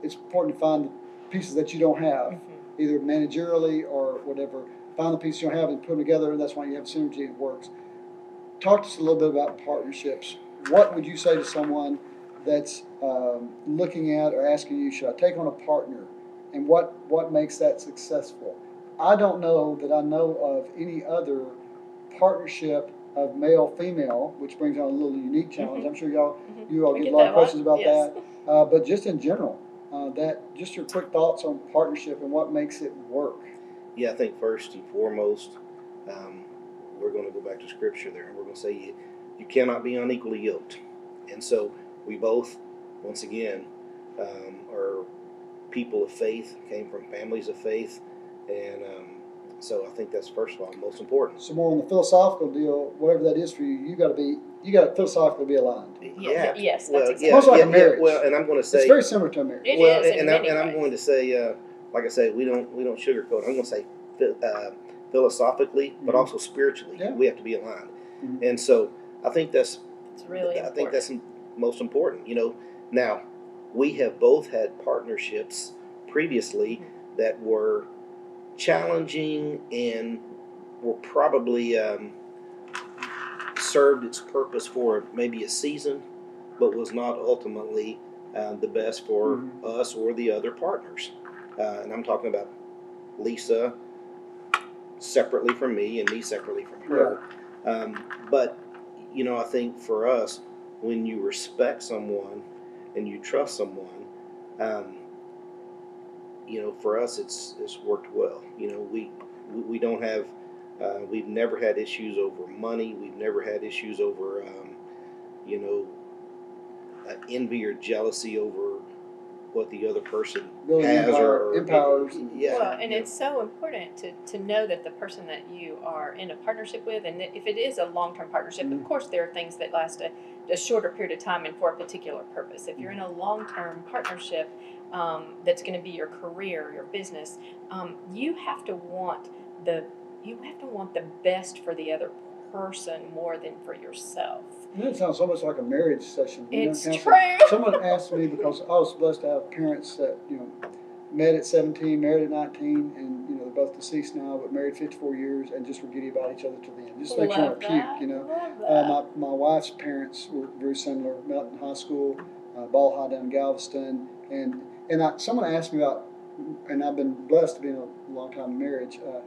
it's important to find the pieces that you don't have, Mm-hmm. either managerially or whatever. Find the pieces you don't have and put them together, and that's why you have synergy. It works. Talk to us a little bit about partnerships. What would you say to someone that's um, looking at or asking you, should I take on a partner? And what, what makes that successful? I don't know that I know of any other partnership of male female, which brings on a little unique challenge. I'm sure y'all Mhm. you all get, get a lot of a lot. questions about Yes. that. Uh, but just in general, uh, that just your quick thoughts on partnership and what makes it work. Yeah, I think first and foremost, um, we're going to go back to scripture there, and we're going to say you, you cannot be unequally yoked. And so we both, once again, um, are people of faith, came from families of faith, and um, so I think that's first of all most important. So more on the philosophical deal, whatever that is for you, you got to be you got to philosophically be aligned. Yeah, yes, that's well, exactly yeah, like yeah, a yeah, well, and I'm going to say it's very similar to a marriage. It well, is in and, I'm, many and I'm going to say, uh, like I say, we don't we don't sugarcoat. I'm going to say uh, philosophically, but Mhm. also spiritually, Yeah. we have to be aligned. Mhm. And so I think that's It's really I important. think that's most important. You know, now we have both had partnerships previously Mm-hmm. that were challenging and were probably um, served its purpose for maybe a season, but was not ultimately uh, the best for Mhm. us or the other partners. Uh, and I'm talking about Lisa separately from me and me separately from her. Um, but you know, I think for us, when you respect someone and you trust someone, um, you know, for us, it's it's worked well. You know, we we, we don't have, uh, we've never had issues over money. We've never had issues over, um, you know, uh, envy or jealousy over what the other person Building has empower- or, or empowers. Yeah, well, and you know. it's so important to, to know that the person that you are in a partnership with, and if it is a long term partnership, Mhm. of course, there are things that last a, a shorter period of time and for a particular purpose. If you're in a Mm-hmm. long term partnership um, that's going to be your career, your business, um, you have to want the you have to want the best for the other person more than for yourself. That sounds almost like a marriage session. you It's true. Someone asked me because I was blessed to have parents that you know met at 17, married at 19, and you know they're both deceased now, but married 54 years, and just were giddy about each other to the end. Just makes you want to puke, you know. Uh, my, my wife's parents were very similar. Met in high school, uh, Ball High down in Galveston, and and I, someone asked me about, and I've been blessed to be in a long time marriage, uh,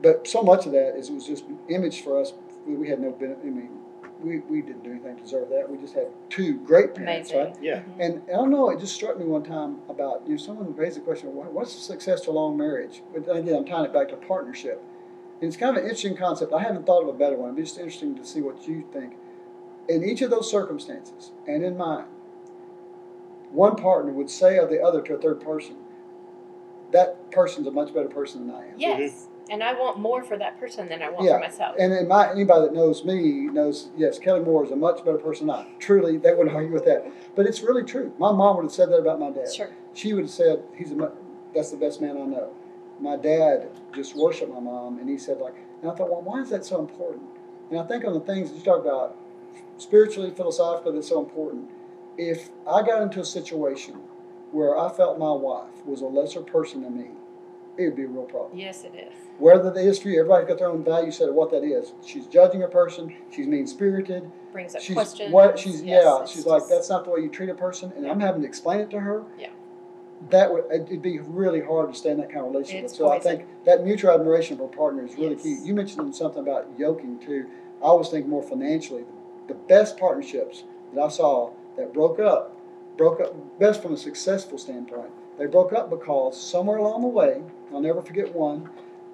but so much of that is it was just image for us. We, we had no benefit. I mean, we, we didn't do anything to deserve that. We just had two great parents, Amazing. right? Yeah. Mhm. And I don't know, it just struck me one time about, you know, someone raised the question, "What- what's success to a long marriage? But again, I'm tying it back to partnership. And it's kind of an interesting concept. I haven't thought of a better one. It'd be just interesting to see what you think. In each of those circumstances, and in mine, one partner would say of the other to a third person, that person's a much better person than I am. Yes. And I want more for that person than I want Yeah, for myself. And in my, anybody that knows me knows, yes, Kelly Moore is a much better person than I. Truly, they wouldn't argue with that. But it's really true. My mom would have said that about my dad. Sure. She would have said, "He's a, that's the best man I know." My dad just worshipped my mom, and he said, "Like," and I thought, "Well, why is that so important?" And I think on the things that you talk about, spiritually, philosophically, that's so important. If I got into a situation where I felt my wife was a lesser person than me, it would be a real problem. Yes, it is. Whether the history, everybody's got their own value set of what that is. She's judging a person. She's mean spirited. Brings up She's questions. what she's Yes, yeah. She's like just- that's not the way you treat a person, and I'm having to explain it to her. Yeah. That would it'd be really hard to stay in that kind of relationship. It's so I think that mutual admiration for a partner is really key. You mentioned something about yoking too. I always think more financially. The best partnerships that I saw that broke up, broke up best from a successful standpoint. They broke up because somewhere along the way, I'll never forget one.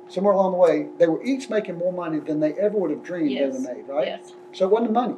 Somewhere along the way, they were each making more money than they ever would have dreamed Yes. they would have made. Right. Yes. So it wasn't the money.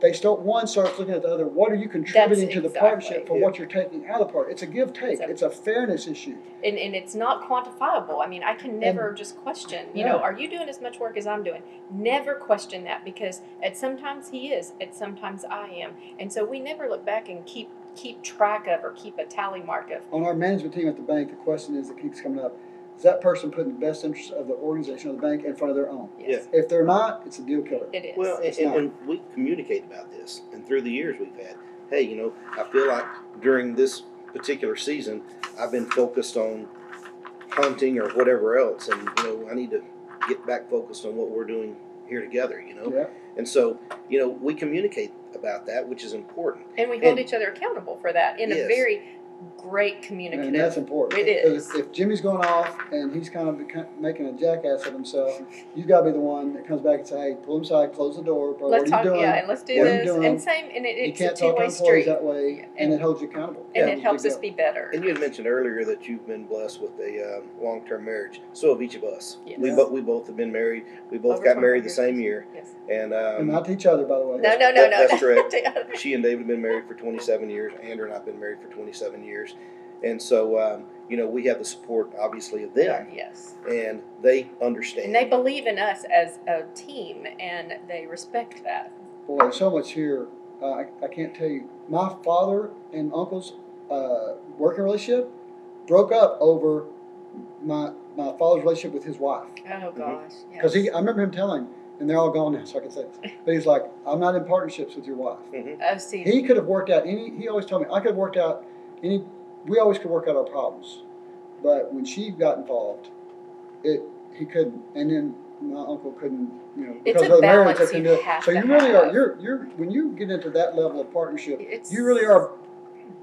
They start one starts looking at the other. What are you contributing to the exactly- partnership for Yeah. what you're taking out of the part? It's a give take. It's a- It's a fairness issue. And, and it's not quantifiable. I mean, I can never just question, you know, are you doing as much work as I'm doing? Never question that because at sometimes he is, at sometimes I am. And so we never look back and keep keep track of or keep a tally mark of. On our management team at the bank, the question is that keeps coming up: Is that person putting the best interest of the organization of the bank in front of their own? Yes, If they're not, it's a deal killer. it is. Well, and, It's and, and we communicate about this, and through the years we've had, hey, you know, I feel like during this particular season, I've been focused on hunting or whatever else, and you know, I need to get back focused on what we're doing here together, you know. Yeah. And so, you know, we communicate about that, which is important. and we hold and- each other accountable for that in a very great And that's important. It Because. If Jimmy's going off and he's kind of beco- making a jackass of himself, you've got to be the one that comes back and say, "Hey, pull him aside, close the door, bro. let's what are talk, you doing?" yeah, and let's do What this. And same, and it, you it's a can't talk to two-way street, that way, Yeah, and, and- it holds you accountable. and Yeah, it helps us deal. be better. And you had mentioned earlier that you've been blessed with a um, long-term marriage. So have each of us. Yes. We, bo- we both have been married. We both Over got 25 married the same year, Yes. and And um, not to each other, by the way. No, no, no, no. That's correct. She and David have been married for 27 years. Andrew and I've been married for 27 years, and so um, you know we have the support, obviously, of them, Yes. and they understand. And they believe in us as a team, and they respect that. Boy, so much here. Uh, I, I can't tell you. My father and uncle's uh, working relationship broke up over my my father's relationship with his wife. Oh gosh. Because yes. he, I remember him telling, and they're all gone now, so I can say this. But he's like, I'm not in partnerships with your wife. Oh, see. He could have worked out any. He always told me I could have worked out any. We always could work out our problems, but when she got involved, it he couldn't. And then my uncle couldn't. You know, It's because a of the marriage, balance they you do have So to you really are. You're you're when you get into that level of partnership, It's- you really are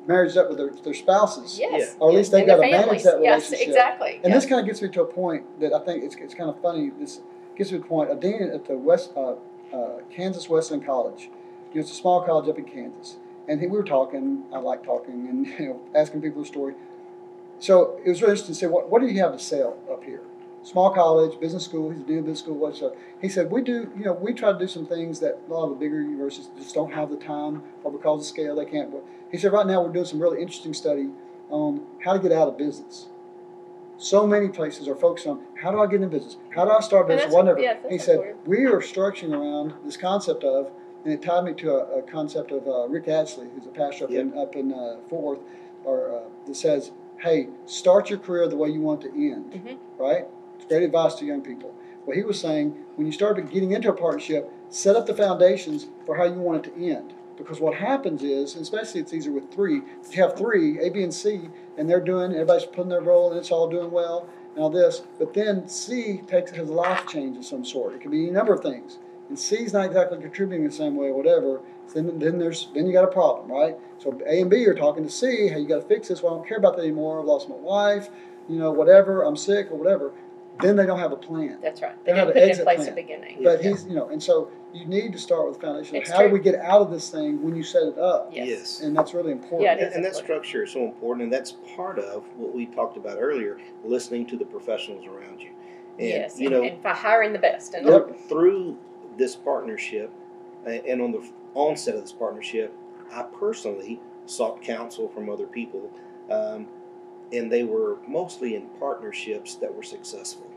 married up with their, their spouses. Yes. Or at least yes, they've gotta manage families. that Yes, relationship. exactly. And yes. this kind of gets me to a point that I think it's, it's kind of funny. This gets me to a point. A dean at the West uh, uh, Kansas Wesleyan College. You know, it's a small college up in Kansas, and he, we were talking. I like talking and you know asking people the story. So it was really interesting to say, what, what do you have to sell up here? Small college, business school. He's a dean of business school. What's up? He said, we do. You know, we try to do some things that a lot of the bigger universities just don't have the time, or because of scale, they can't. But He said, right now we're doing some really interesting study on how to get out of business. So many places are focused on how do I get in business? How do I start business? Whatever. he said, we are structuring around this concept of, and it tied me to a, a concept of uh, Rick Ashley, who's a pastor up in, up in uh, Fort Worth, or uh, that says, hey, start your career the way you want to end, Mhm. right? It's great advice to young people. Well, he was saying when you start getting into a partnership, set up the foundations for how you want it to end. Because what happens is, and especially it's easier with three, you have three, A, B, and C, and they're doing, everybody's putting their role, and it's all doing well, and all this. But then C takes has a life change of some sort. It can be a number of things. And C's not exactly contributing the same way, or whatever. Then, then there's then you got a problem, right? So A and B are talking to C. Hey, you got to fix this. Well, I don't care about that anymore. I've lost my wife. You know, whatever. I'm sick or whatever. Then they don't have a plan. That's right. They They have didn't an put it in exit place plan. at the beginning. But Yeah. he's, you know, and so you need to start with the foundation. It's how do we get out of this thing when you set it up? Yes. Yes. And that's really important. Yeah, it And, is and that structure is so important, and that's part of what we talked about earlier, listening to the professionals around you. And, yes, you and, know, and by hiring the best. And Yep. through this partnership and on the onset of this partnership, I personally sought counsel from other people, um, and they were mostly in partnerships that were successful,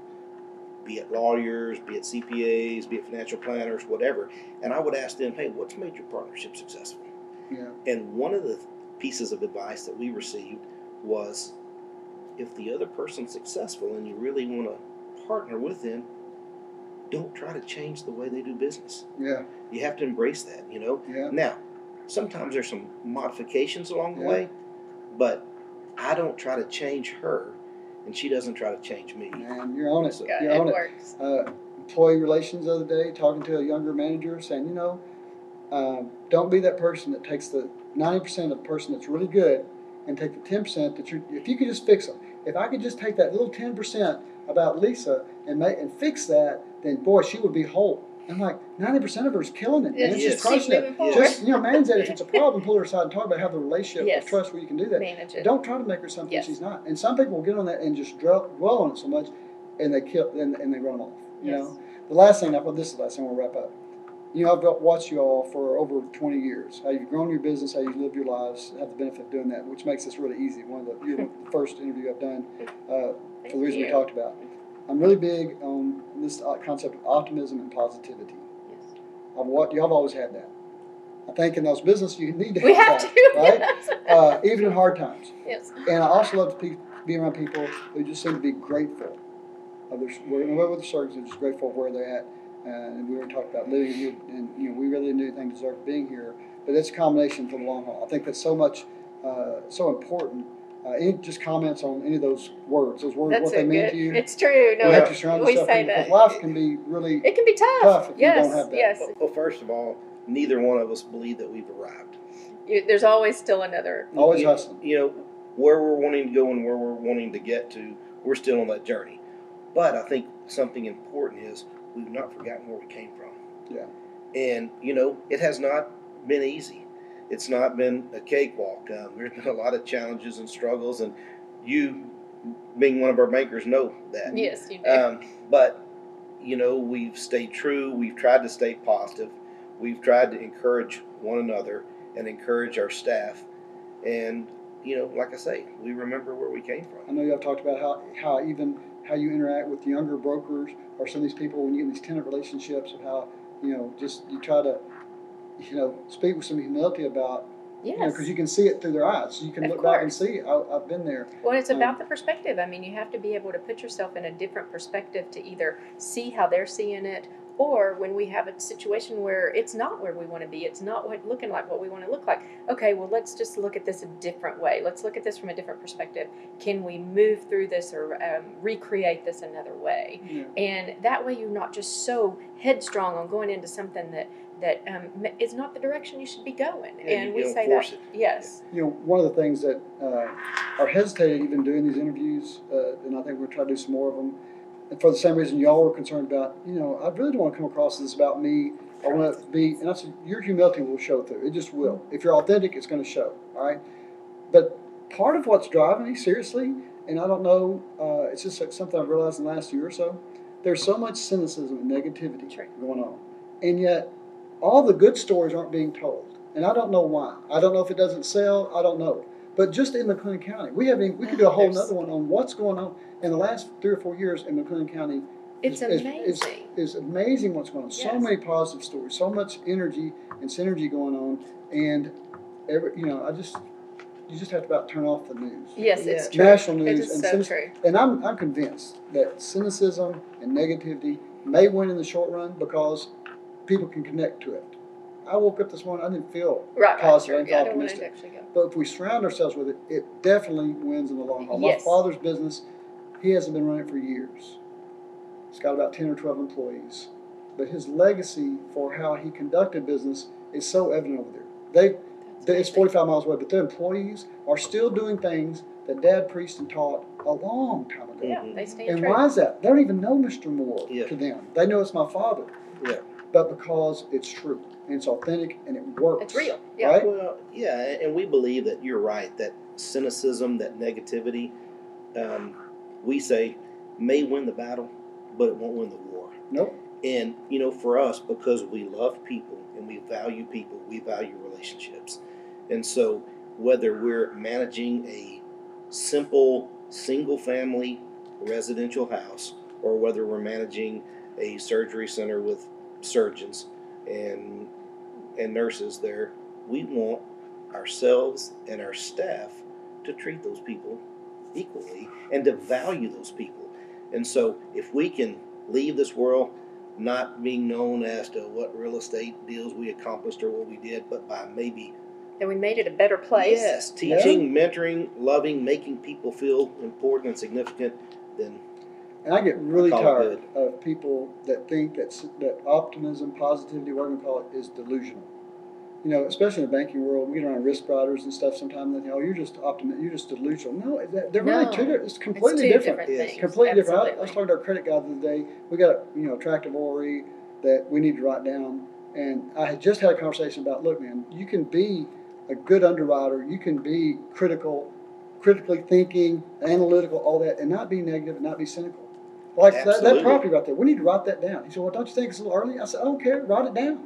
be it lawyers, be it CPAs, be it financial planners, whatever. And I would ask them, hey, what's made your partnership successful? Yeah. And one of the pieces of advice that we received was if the other person's successful and you really want to partner with them, don't try to change the way they do business. Yeah. You have to embrace that, you know? Yeah. Now, sometimes there's some modifications along the Yeah. way, but I don't try to change her and she doesn't try to change me. Man, you're on it. Yeah, You're it on it. works. uh, employee relations the other day, talking to a younger manager, saying, you know, um, don't be that person that takes the ninety percent of the person that's really good and take the ten percent that you. If you could just fix them, if I could just take that little ten percent about Lisa and make and fix that, then boy, she would be whole. I'm like ninety percent of her is killing it, man. Yes, It's yes. just crushing it. Just you know, man said if it's a problem, pull her aside and talk about how the relationship Yes. of trust where you can do that. Manage it. Don't try to make her something Yes. she's not. And some people will get on that and just dwell, dwell on it so much, and they kill and, and they run off. You Yes. know, the last thing, well, this is the last thing we'll wrap up. You know, I've watched you all for over 20 years. How you've grown your business, how you've lived your lives, have the benefit of doing that, which makes this really easy. One of the, you're the first interview I've done uh, for the reason we talked about. I'm really big on this uh, concept of optimism and positivity. Yes. I've, what y'all have always had that. I think in those businesses you need to We have that, to. right? Yes. Uh, even in hard times. yes. And I also love to pe- be around people who just seem to be grateful of their, whatever the circumstances, they're just grateful of where they're at. Uh, and we were talking about living here, and you know, we really didn't do anything to deserve being here. But it's a combination for the long haul. I think that's so much, uh, so important. Uh, any just comments on any of those words, those words, That's what they mean good. to you. It's true. No, you have to surround we yourself say in- that. life can be really It can be tough. tough if you yes. don't have that. Yes. Well, well, first of all, neither one of us believe that we've arrived. You, there's always still another. always you, hustling. You know, where we're wanting to go and where we're wanting to get to, we're still on that journey. But I think something important is we've not forgotten where we came from. Yeah. And, you know, it has not been easy. It's not been a cakewalk. Um, there's been a lot of challenges and struggles, and you, being one of our bankers, know that. Yes, you do. Um, but you know, we've stayed true. We've tried to stay positive. We've tried to encourage one another and encourage our staff. And you know, like I say, we remember where we came from. I know y'all talked about how, how even how you interact with younger brokers or some of these people when you get in these tenant relationships of how you know just you try to you know speak with some humility about you yes. because you can see it through their eyes. You can Of look back and see I, I've been there. Well, it's Um, about the perspective. I mean, you have to be able to put yourself in a different perspective to either see how they're seeing it, or when we have a situation where it's not where we want to be, it's not what, looking like what we want to look like. Okay, well, let's just look at this a different way. Let's look at this from a different perspective. Can we move through this or um, recreate this another way? Yeah. And that way, you're not just so headstrong on going into something that that um, is not the direction you should be going. Yeah, and we say that, it. yes, You know, one of the things that uh, are hesitated even doing these interviews, uh, and I think we're trying to do some more of them, and for the same reason y'all were concerned about, you know, I really don't want to come across as about me. I want to be, and I said, your humility will show through. It just will. If you're authentic, it's going to show. All right. But part of what's driving me, seriously, and I don't know, uh, it's just something I've realized in the last year or so. There's so much cynicism and negativity going on, and yet all the good stories aren't being told, and I don't know why. I don't know if it doesn't sell. I don't know. But just in McLennan County, we haven't. We could do a whole There's- other one on what's going on in the last three or four years in McLennan County. it's is- is- amazing. Is, is amazing what's going on. So many positive stories, so much energy and synergy going on, and every you know, I just you just have to about turn off the news. yes, it's Yeah. true. National news is and so cynic- true. and I'm, I'm convinced that cynicism and negativity may win in the short run because people can connect to it. I woke up this morning, I didn't feel Right, right, positive, sure. and Yeah, I don't optimistic. to actually go. But if we surround ourselves with it, it definitely wins in the long haul. Yes. My father's business, he hasn't been running it for years. He's got about 10 or 12 employees. But his legacy for how he conducted business is so evident over there. They, they it's 45 miles away, but their employees are still doing things that Dad preached and taught a long time ago. Yeah, they stand And true. why is that? They don't even know Mr. Moore Yeah. to them. They know it's my father. Yeah. But because it's true and it's authentic and it works. It's real. Yeah. Right? Well, yeah, and we believe that you're right. That cynicism, that negativity, um, we say may win the battle, but it won't win the war. Nope. And you know, for us, because we love people and we value people, we value relationships. And so, whether we're managing a simple single family residential house or whether we're managing a surgery center with surgeons and and nurses there, we want ourselves and our staff to treat those people equally and to value those people. And so, if we can leave this world not being known as to what real estate deals we accomplished or what we did, but by maybe And we made it a better place. yes, teaching, mentoring, loving, making people feel important and significant, then And I get really call tired of people that think that that optimism, positivity, whatever you call it, is delusional. You know, especially in the banking world, we get around risk riders and stuff. Sometimes they think, "Oh, you're just optimistic. You're just delusional." No, they're really two. different- It's It's completely two different. different Yes. things. Completely different. I, I was talking to our credit guy the other day. We got a you know attractive ORE that we need to write down, and I had just had a conversation about, look, man, you can be a good underwriter. You can be critical, critically thinking, analytical, all that, and not be negative and not be cynical. Like that, that property right there, we need to write that down. He said, well, don't you think it's a little early? I said, I don't care. Write it down.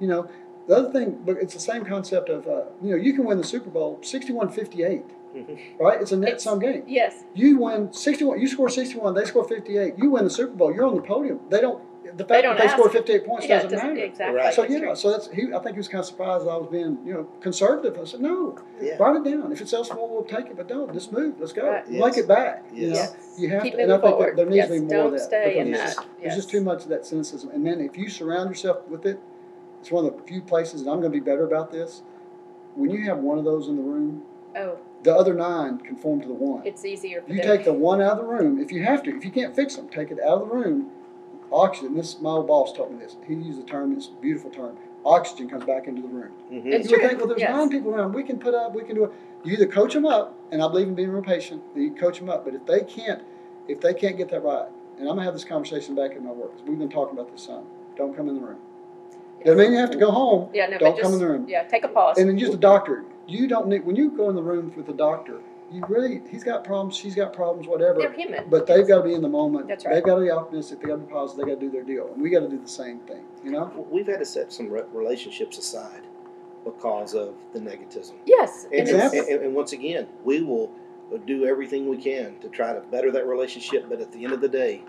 You know, the other thing, but it's the same concept of, uh, you know, you can win the Super Bowl 61-58, Mhm. right? It's a net It's- sum game. Yes. You win 61, you score 61, they score 58. You win the Super Bowl, you're on the podium. They don't, the fact don't that they score ask. 58 points Yeah, doesn't doesn't- matter. exactly. Right. So, That's yeah, true. so that's, he, I think he was kind of surprised I was being, you know, conservative. I said, no, yeah, write it down. If it sells more, we'll take it, but don't, just move, let's go. Right. Make it back, you know? Yes. You have Keep to, and I moving think that forward. there needs Yes, to be more don't of that. stay in that. it's just- There's just too much of that cynicism. And then if you surround yourself with it, it's one of the few places, and I'm gonna be better about this, when you have one of those in the room, Oh, the other nine conform to the one. it's easier for You them. take the one out of the room, if you have to, if you can't fix them, take it out of the room. Oxygen, this, my old boss taught me this. He used the term, it's a beautiful term. Oxygen comes back into the room. Mhm. It's you would true, think, well, there's yes. nine people around. We can put up, we can do it. You either coach them up, and I believe in being real patient. You coach them up, but if they can't, if they can't get that right, and I'm gonna have this conversation back at my work. 'cause We've been talking about this some. Don't come in the room. Doesn't mean you have to go home. Yeah, no, Don't but come in the room. yeah, take a pause. And then just a doctor. You don't need when you go in the room with a doctor. You really, he's got problems. She's got problems. Whatever. They're human. But they've got to be in the moment. That's right. They've got to be optimistic. They got to be positive. They got to do their deal, and we got to do the same thing. You know. We've had to set some relationships aside because of the negativism. Yes. And, And Exactly. and, and once again, we will do everything we can to try to better that relationship, but at the end of the day,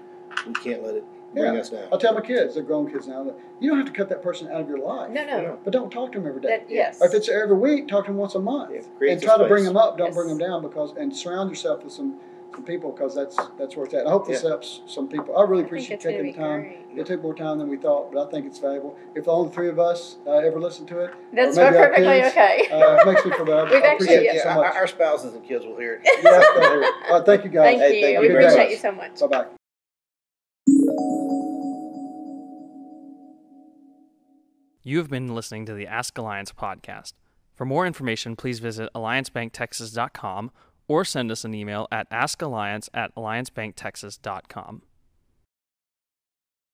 we can't let it bring Yeah. us down. I tell my kids, they're grown kids now, that you don't have to cut that person out of your life. no, no. No. But don't talk to them every day. That, yes. Or if it's every week, talk to them once a month. Yeah, and try to bring space. them up. Don't Yes. bring them down because and surround yourself with some, some people because that's that's where it's at. I hope this Yeah. helps some people. I really I appreciate it's gonna taking the time. great. It took more time than we thought, but I think it's valuable. If the only three of us uh, ever listen to it, That's or maybe our perfectly kids, okay. uh, it makes me feel better. We've I actually- appreciate yeah, so our, much. our spouses and kids will hear it. Yeah, go ahead. All right, thank you guys. Thank Hey, you. thank we you very appreciate you so much. Bye bye. You have been listening to the Ask Alliance podcast. For more information, please visit alliancebanktexas.com or send us an email at askalliance at alliancebanktexas.com.